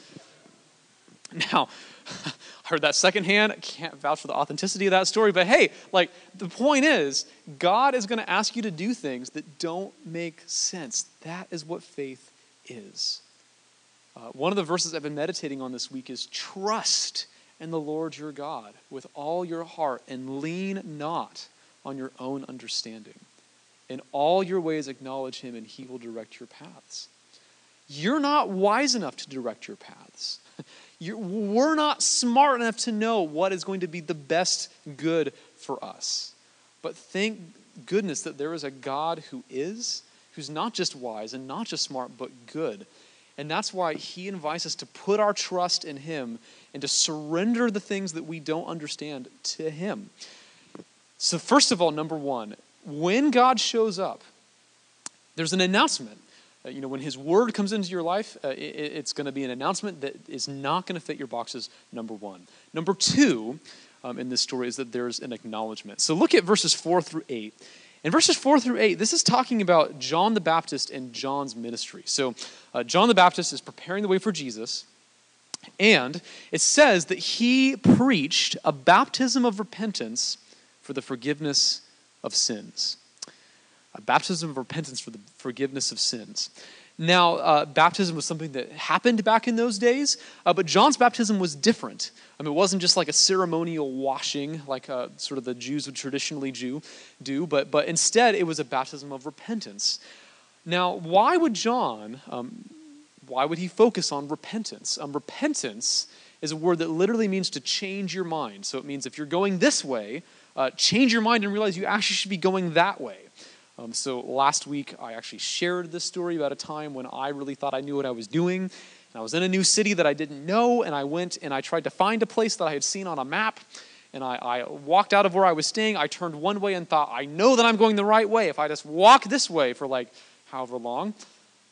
Now, I heard that secondhand. I can't vouch for the authenticity of that story, but hey, like the point is, God is going to ask you to do things that don't make sense. That is what faith is. Uh, one of the verses I've been meditating on this week is trust in the Lord your God with all your heart and lean not on your own understanding. In all your ways, acknowledge him, and he will direct your paths. You're not wise enough to direct your paths. You're, we're not smart enough to know what is going to be the best good for us. But thank goodness that there is a God who is, who's not just wise and not just smart, but good. And that's why he invites us to put our trust in him and to surrender the things that we don't understand to him. So, first of all, number one, when God shows up, there's an announcement. Uh, you know, when his word comes into your life, uh, it, it's going to be an announcement that is not going to fit your boxes, number one. Number two, um, in this story is that there's an acknowledgement. So look at verses 4 through 8. In verses 4 through 8, this is talking about John the Baptist and John's ministry. So uh, John the Baptist is preparing the way for Jesus, and it says that he preached a baptism of repentance for the forgiveness of sins. A baptism of repentance for the forgiveness of sins. Now, uh, baptism was something that happened back in those days, uh, but John's baptism was different. I mean, it wasn't just like a ceremonial washing, like uh, sort of the Jews would traditionally do, do but, but instead it was a baptism of repentance. Now, why would John, um, why would he focus on repentance? Um, repentance is a word that literally means to change your mind. So it means if you're going this way, uh, change your mind and realize you actually should be going that way. Um, so last week, I actually shared this story about a time when I really thought I knew what I was doing. And I was in a new city that I didn't know, and I went and I tried to find a place that I had seen on a map. And I, I walked out of where I was staying. I turned one way and thought, I know that I'm going the right way. If I just walk this way for like however long,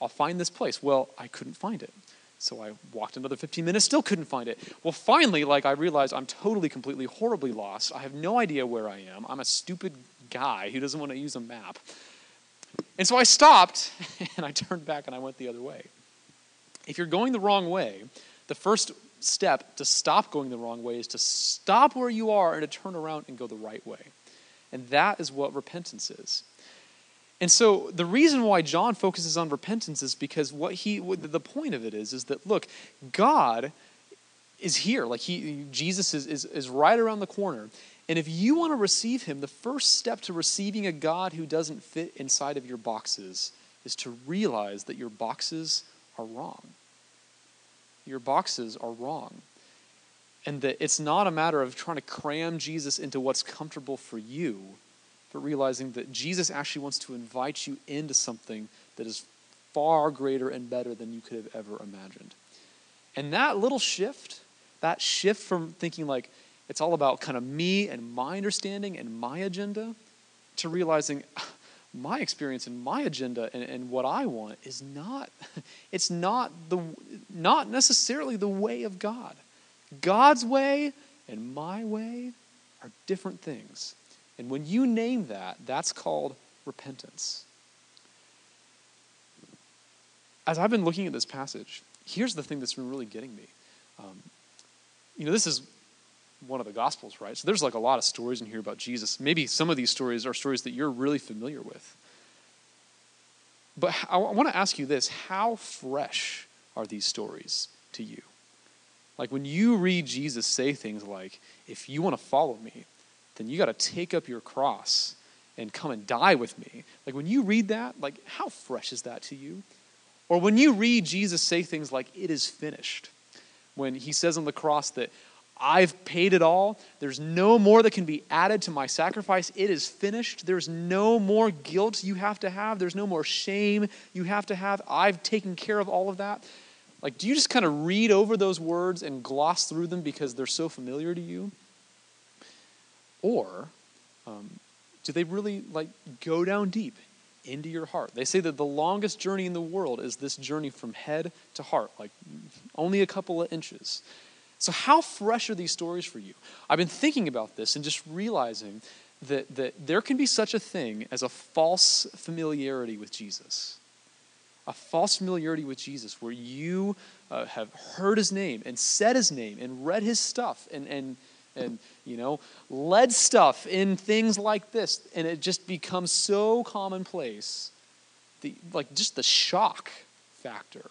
I'll find this place. Well, I couldn't find it. So I walked another 15 minutes, still couldn't find it. Well, finally, like I realized I'm totally, completely, horribly lost. I have no idea where I am. I'm a stupid guy who doesn't want to use a map. And so I stopped and I turned back and I went the other way. If you're going the wrong way, the first step to stop going the wrong way is to stop where you are and to turn around and go the right way. And that is what repentance is. And so the reason why John focuses on repentance is because what he what the point of it is is that look, God is here. Like he Jesus is, is, is right around the corner. And if you want to receive him, the first step to receiving a God who doesn't fit inside of your boxes is to realize that your boxes are wrong. Your boxes are wrong. And that it's not a matter of trying to cram Jesus into what's comfortable for you, but realizing that Jesus actually wants to invite you into something that is far greater and better than you could have ever imagined. And that little shift, that shift from thinking like, it's all about kind of me and my understanding and my agenda to realizing my experience and my agenda and, and what I want is not, it's not the not necessarily the way of God. God's way and my way are different things. And when you name that, that's called repentance. As I've been looking at this passage, here's the thing that's been really getting me. Um, you know, this is one of the Gospels, right? So there's like a lot of stories in here about Jesus. Maybe some of these stories are stories that you're really familiar with. But I want to ask you this how fresh are these stories to you? Like when you read Jesus say things like, if you want to follow me, then you got to take up your cross and come and die with me. Like when you read that, like how fresh is that to you? Or when you read Jesus say things like, it is finished, when he says on the cross that I've paid it all. There's no more that can be added to my sacrifice. It is finished. There's no more guilt you have to have. There's no more shame you have to have. I've taken care of all of that. Like, do you just kind of read over those words and gloss through them because they're so familiar to you? Or um, do they really like go down deep into your heart? They say that the longest journey in the world is this journey from head to heart, like only a couple of inches. So, how fresh are these stories for you? I've been thinking about this and just realizing that, that there can be such a thing as a false familiarity with Jesus. A false familiarity with Jesus where you uh, have heard his name and said his name and read his stuff and, and, and you know led stuff in things like this and it just becomes so commonplace the like just the shock factor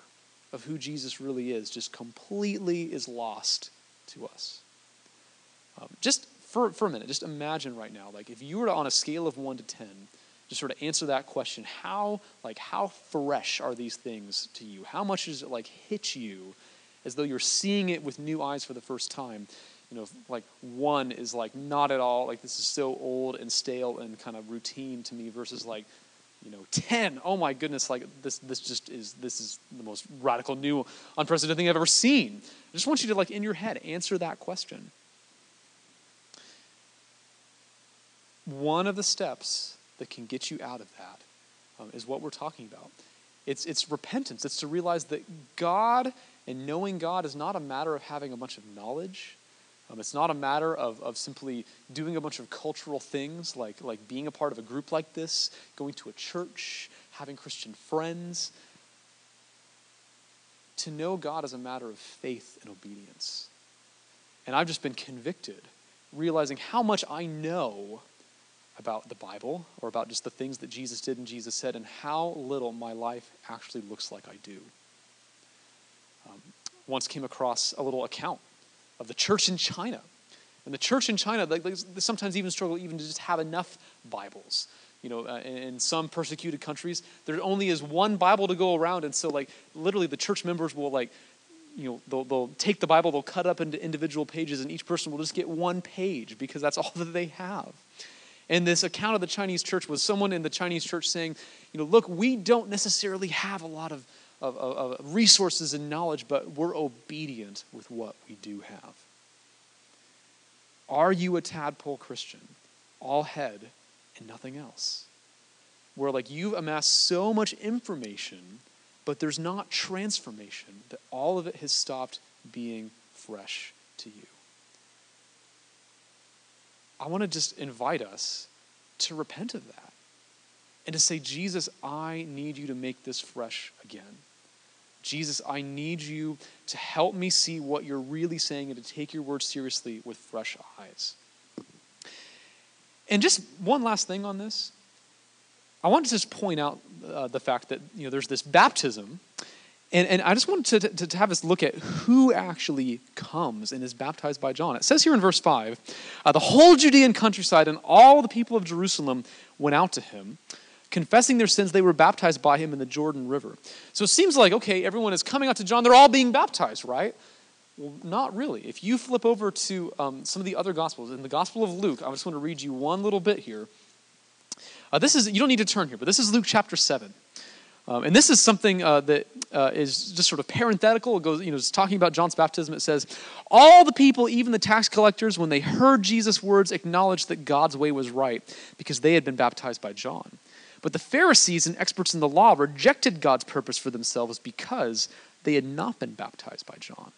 of who Jesus really is just completely is lost to us. Um, just for, for a minute, just imagine right now, like if you were to, on a scale of one to 10, just sort of answer that question, how, like, how fresh are these things to you? How much does it, like, hit you as though you're seeing it with new eyes for the first time. You know, like one is like not at all, like this is so old and stale and kind of routine to me versus like, you know, 10. Oh my goodness, like this this just is this is the most radical, new, unprecedented thing I've ever seen. I just want you to like in your head answer that question. One of the steps that can get you out of that um, is what we're talking about. It's, it's repentance. It's to realize that God and knowing God is not a matter of having a bunch of knowledge. Um, it's not a matter of, of simply doing a bunch of cultural things like, like being a part of a group like this, going to a church, having Christian friends. To know God is a matter of faith and obedience. And I've just been convicted, realizing how much I know about the Bible or about just the things that Jesus did and Jesus said, and how little my life actually looks like I do. Um, once came across a little account of the church in China. And the church in China, they, they sometimes even struggle even to just have enough Bibles. You know, uh, in, in some persecuted countries, there only is one Bible to go around, and so like literally the church members will like you know they'll, they'll take the bible they'll cut up into individual pages and each person will just get one page because that's all that they have and this account of the Chinese church was someone in the Chinese church saying, you know, look, we don't necessarily have a lot of, of, of resources and knowledge, but we're obedient with what we do have. Are you a tadpole Christian? All head and nothing else. Where, like, you've amassed so much information, but there's not transformation, that all of it has stopped being fresh to you. I want to just invite us to repent of that and to say, Jesus, I need you to make this fresh again. Jesus, I need you to help me see what you're really saying and to take your word seriously with fresh eyes. And just one last thing on this. I want to just point out uh, the fact that you know there's this baptism and, and I just wanted to, to, to, have us look at who actually comes and is baptized by John. It says here in verse 5 uh, the whole Judean countryside and all the people of Jerusalem went out to him. Confessing their sins, they were baptized by him in the Jordan River. So it seems like, okay, everyone is coming out to John. They're all being baptized, right? Well, not really. If you flip over to um, some of the other Gospels, in the Gospel of Luke, I just want to read you one little bit here. Uh, this is, you don't need to turn here, but this is Luke chapter 7. Um, and this is something uh, that uh, is just sort of parenthetical. It goes, you know, it's talking about John's baptism. It says, All the people, even the tax collectors, when they heard Jesus' words, acknowledged that God's way was right because they had been baptized by John. But the Pharisees and experts in the law rejected God's purpose for themselves because they had not been baptized by John.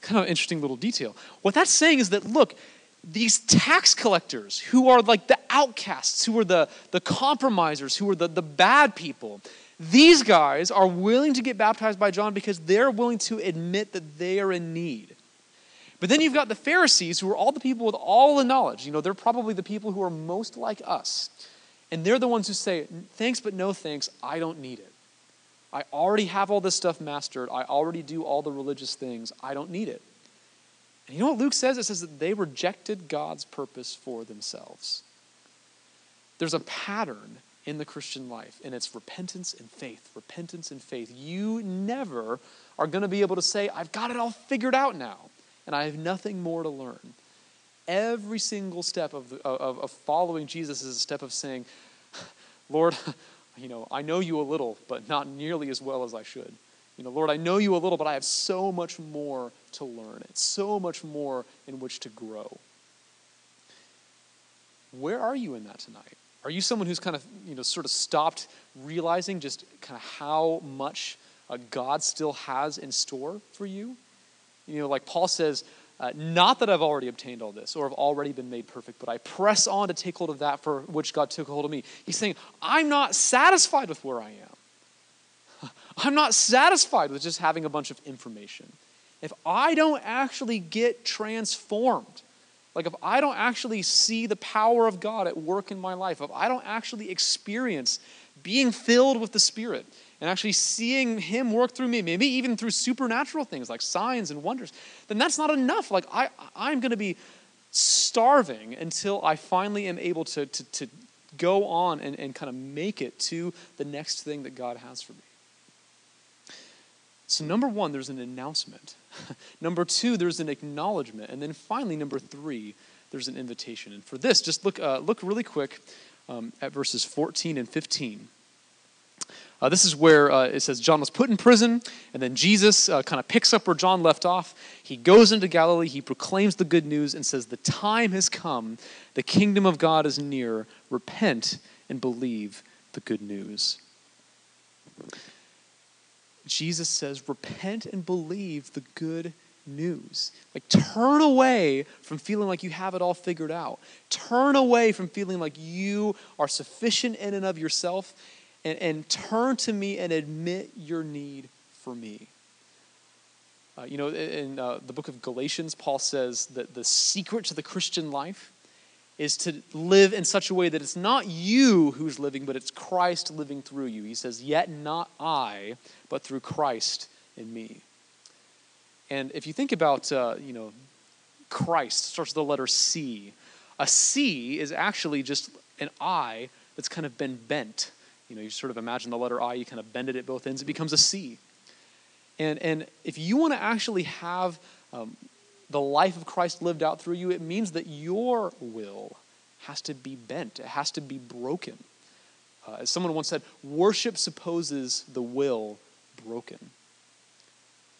Kind of interesting little detail. What that's saying is that, look, these tax collectors who are like the outcasts, who are the, the compromisers, who are the, the bad people, these guys are willing to get baptized by John because they're willing to admit that they are in need. But then you've got the Pharisees, who are all the people with all the knowledge. You know, they're probably the people who are most like us. And they're the ones who say, Thanks, but no thanks. I don't need it. I already have all this stuff mastered. I already do all the religious things. I don't need it. And you know what Luke says? It says that they rejected God's purpose for themselves. There's a pattern in the Christian life, and it's repentance and faith. Repentance and faith. You never are going to be able to say, I've got it all figured out now, and I have nothing more to learn. Every single step of, of, of following Jesus is a step of saying, Lord, you know, I know you a little, but not nearly as well as I should. You know, Lord, I know you a little, but I have so much more to learn. It's so much more in which to grow. Where are you in that tonight? Are you someone who's kind of, you know, sort of stopped realizing just kind of how much uh, God still has in store for you? You know, like Paul says, uh, not that I've already obtained all this or have already been made perfect, but I press on to take hold of that for which God took hold of me. He's saying, I'm not satisfied with where I am. I'm not satisfied with just having a bunch of information. If I don't actually get transformed, like if I don't actually see the power of God at work in my life, if I don't actually experience being filled with the Spirit and actually seeing Him work through me, maybe even through supernatural things like signs and wonders, then that's not enough. Like I, I'm going to be starving until I finally am able to, to, to go on and, and kind of make it to the next thing that God has for me. So, number one, there's an announcement. number two, there's an acknowledgement. And then finally, number three, there's an invitation. And for this, just look, uh, look really quick um, at verses 14 and 15. Uh, this is where uh, it says John was put in prison, and then Jesus uh, kind of picks up where John left off. He goes into Galilee, he proclaims the good news, and says, The time has come, the kingdom of God is near. Repent and believe the good news. Jesus says, Repent and believe the good news. Like, turn away from feeling like you have it all figured out. Turn away from feeling like you are sufficient in and of yourself and, and turn to me and admit your need for me. Uh, you know, in uh, the book of Galatians, Paul says that the secret to the Christian life is to live in such a way that it's not you who's living, but it's Christ living through you. He says, Yet not I, but through Christ in me. And if you think about, uh, you know, Christ starts with the letter C. A C is actually just an I that's kind of been bent. You know, you sort of imagine the letter I, you kind of bend it at both ends, it becomes a C. And, and if you want to actually have um, the life of Christ lived out through you, it means that your will has to be bent, it has to be broken. Uh, as someone once said, worship supposes the will broken.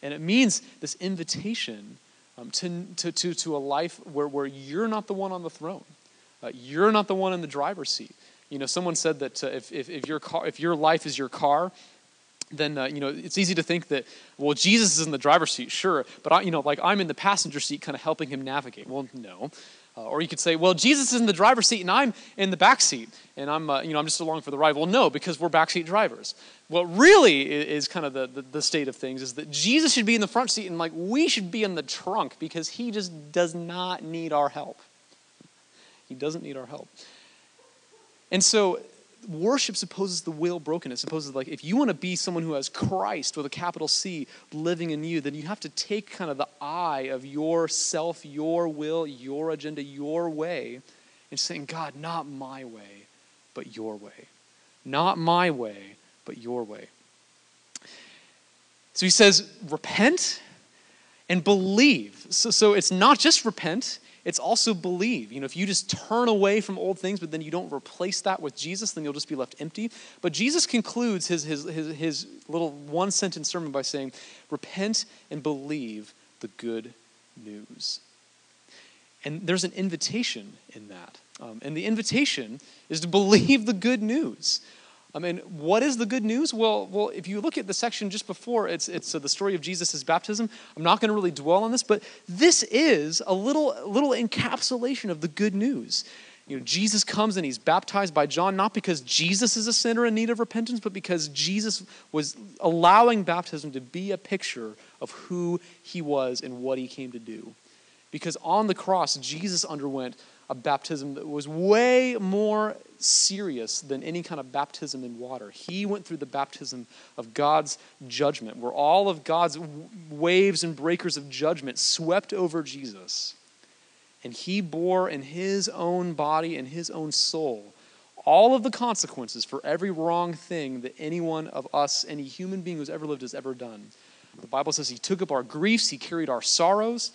And it means this invitation um, to, to, to, to a life where, where you're not the one on the throne, uh, you're not the one in the driver's seat. You know, someone said that uh, if, if, if, your car, if your life is your car, then uh, you know it's easy to think that well jesus is in the driver's seat sure but I, you know like i'm in the passenger seat kind of helping him navigate. Well no. Uh, or you could say well jesus is in the driver's seat and i'm in the back seat and i'm uh, you know i'm just along for the ride. Well no because we're backseat drivers. What really is, kind of the, the, the state of things is that jesus should be in the front seat and like we should be in the trunk because he just does not need our help. He doesn't need our help and so worship supposes the will broken. It supposes like if you want to be someone who has Christ with a capital C living in you, then you have to take kind of the I of your self, your will, your agenda, your way, and saying, God, not my way, but your way. Not my way, but your way. So he says, repent and believe. So, so it's not just repent, it's also believe. You know, if you just turn away from old things, but then you don't replace that with Jesus, then you'll just be left empty. But Jesus concludes his, his, his, his little one sentence sermon by saying, Repent and believe the good news. And there's an invitation in that. Um, and the invitation is to believe the good news. I mean, what is the good news? Well, well, if you look at the section just before, it's, it's uh, the story of Jesus' baptism. I'm not going to really dwell on this, but this is a little, little encapsulation of the good news. You know, Jesus comes and he's baptized by John, not because Jesus is a sinner in need of repentance, but because Jesus was allowing baptism to be a picture of who he was and what he came to do. Because on the cross, Jesus underwent a baptism that was way more serious than any kind of baptism in water. He went through the baptism of God's judgment, where all of God's waves and breakers of judgment swept over Jesus. And he bore in his own body and his own soul all of the consequences for every wrong thing that anyone of us, any human being who's ever lived, has ever done. The Bible says he took up our griefs, he carried our sorrows.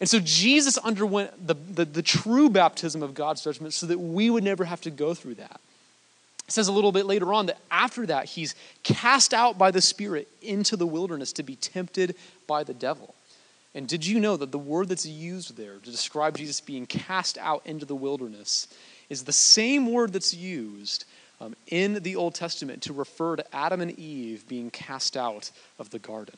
And so Jesus underwent the, the, the, true baptism of God's judgment so that we would never have to go through that. It says a little bit later on that after that, he's cast out by the Spirit into the wilderness to be tempted by the devil. And did you know that the word that's used there to describe Jesus being cast out into the wilderness is the same word that's used um, in the Old Testament to refer to Adam and Eve being cast out of the garden?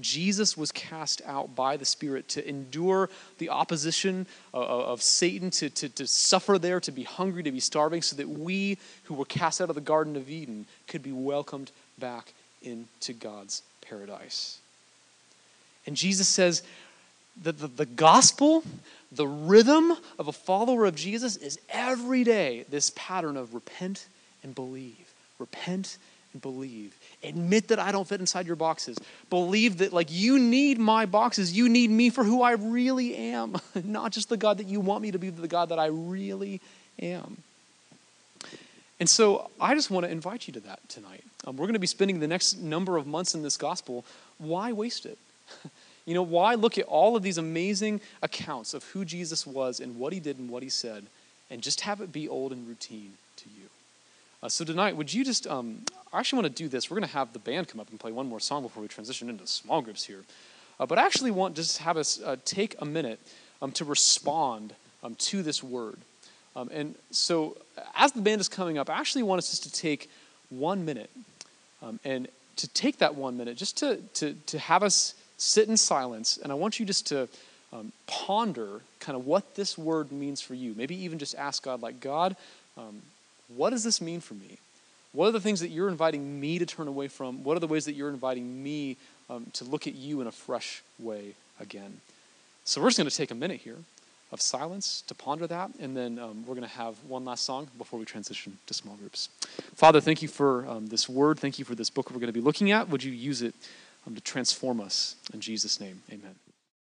Jesus was cast out by the Spirit to endure the opposition uh, uh, of, Satan, to, to, to suffer there, to be hungry, to be starving, so that we who were cast out of the Garden of Eden could be welcomed back into God's paradise. And Jesus says that the, the gospel, the rhythm of a follower of Jesus is every day this pattern of repent and believe, repent believe. Admit that I don't fit inside your boxes. Believe that, like, you need my boxes. You need me for who I really am, not just the God that you want me to be, but the God that I really am. And so I just want to invite you to that tonight. Um, we're going to be spending the next number of months in this gospel. Why waste it? you know, why look at all of these amazing accounts of who Jesus was and what he did and what he said and just have it be old and routine? Uh, so tonight, would you just, um, I actually want to do this. We're going to have the band come up and play one more song before we transition into small groups here. Uh, but I actually want just have us uh, take a minute um, to respond um, to this word. Um, and so, as the band is coming up, I actually want us just to take one minute um, and to take that one minute just to, to, to have us sit in silence. And I want you just to um, ponder kind of what this word means for you. Maybe even just ask God, like, God, um, what does this mean for me? What are the things that you're inviting me to turn away from? What are the ways that you're inviting me um, to look at you in a fresh way again? So we're just going to take a minute here of silence to ponder that, and then um, we're going to have one last song before we transition to small groups. Father, thank you for um, this word. Thank you for this book we're going to be looking at. Would you use it um, to transform us? In Jesus' name, amen.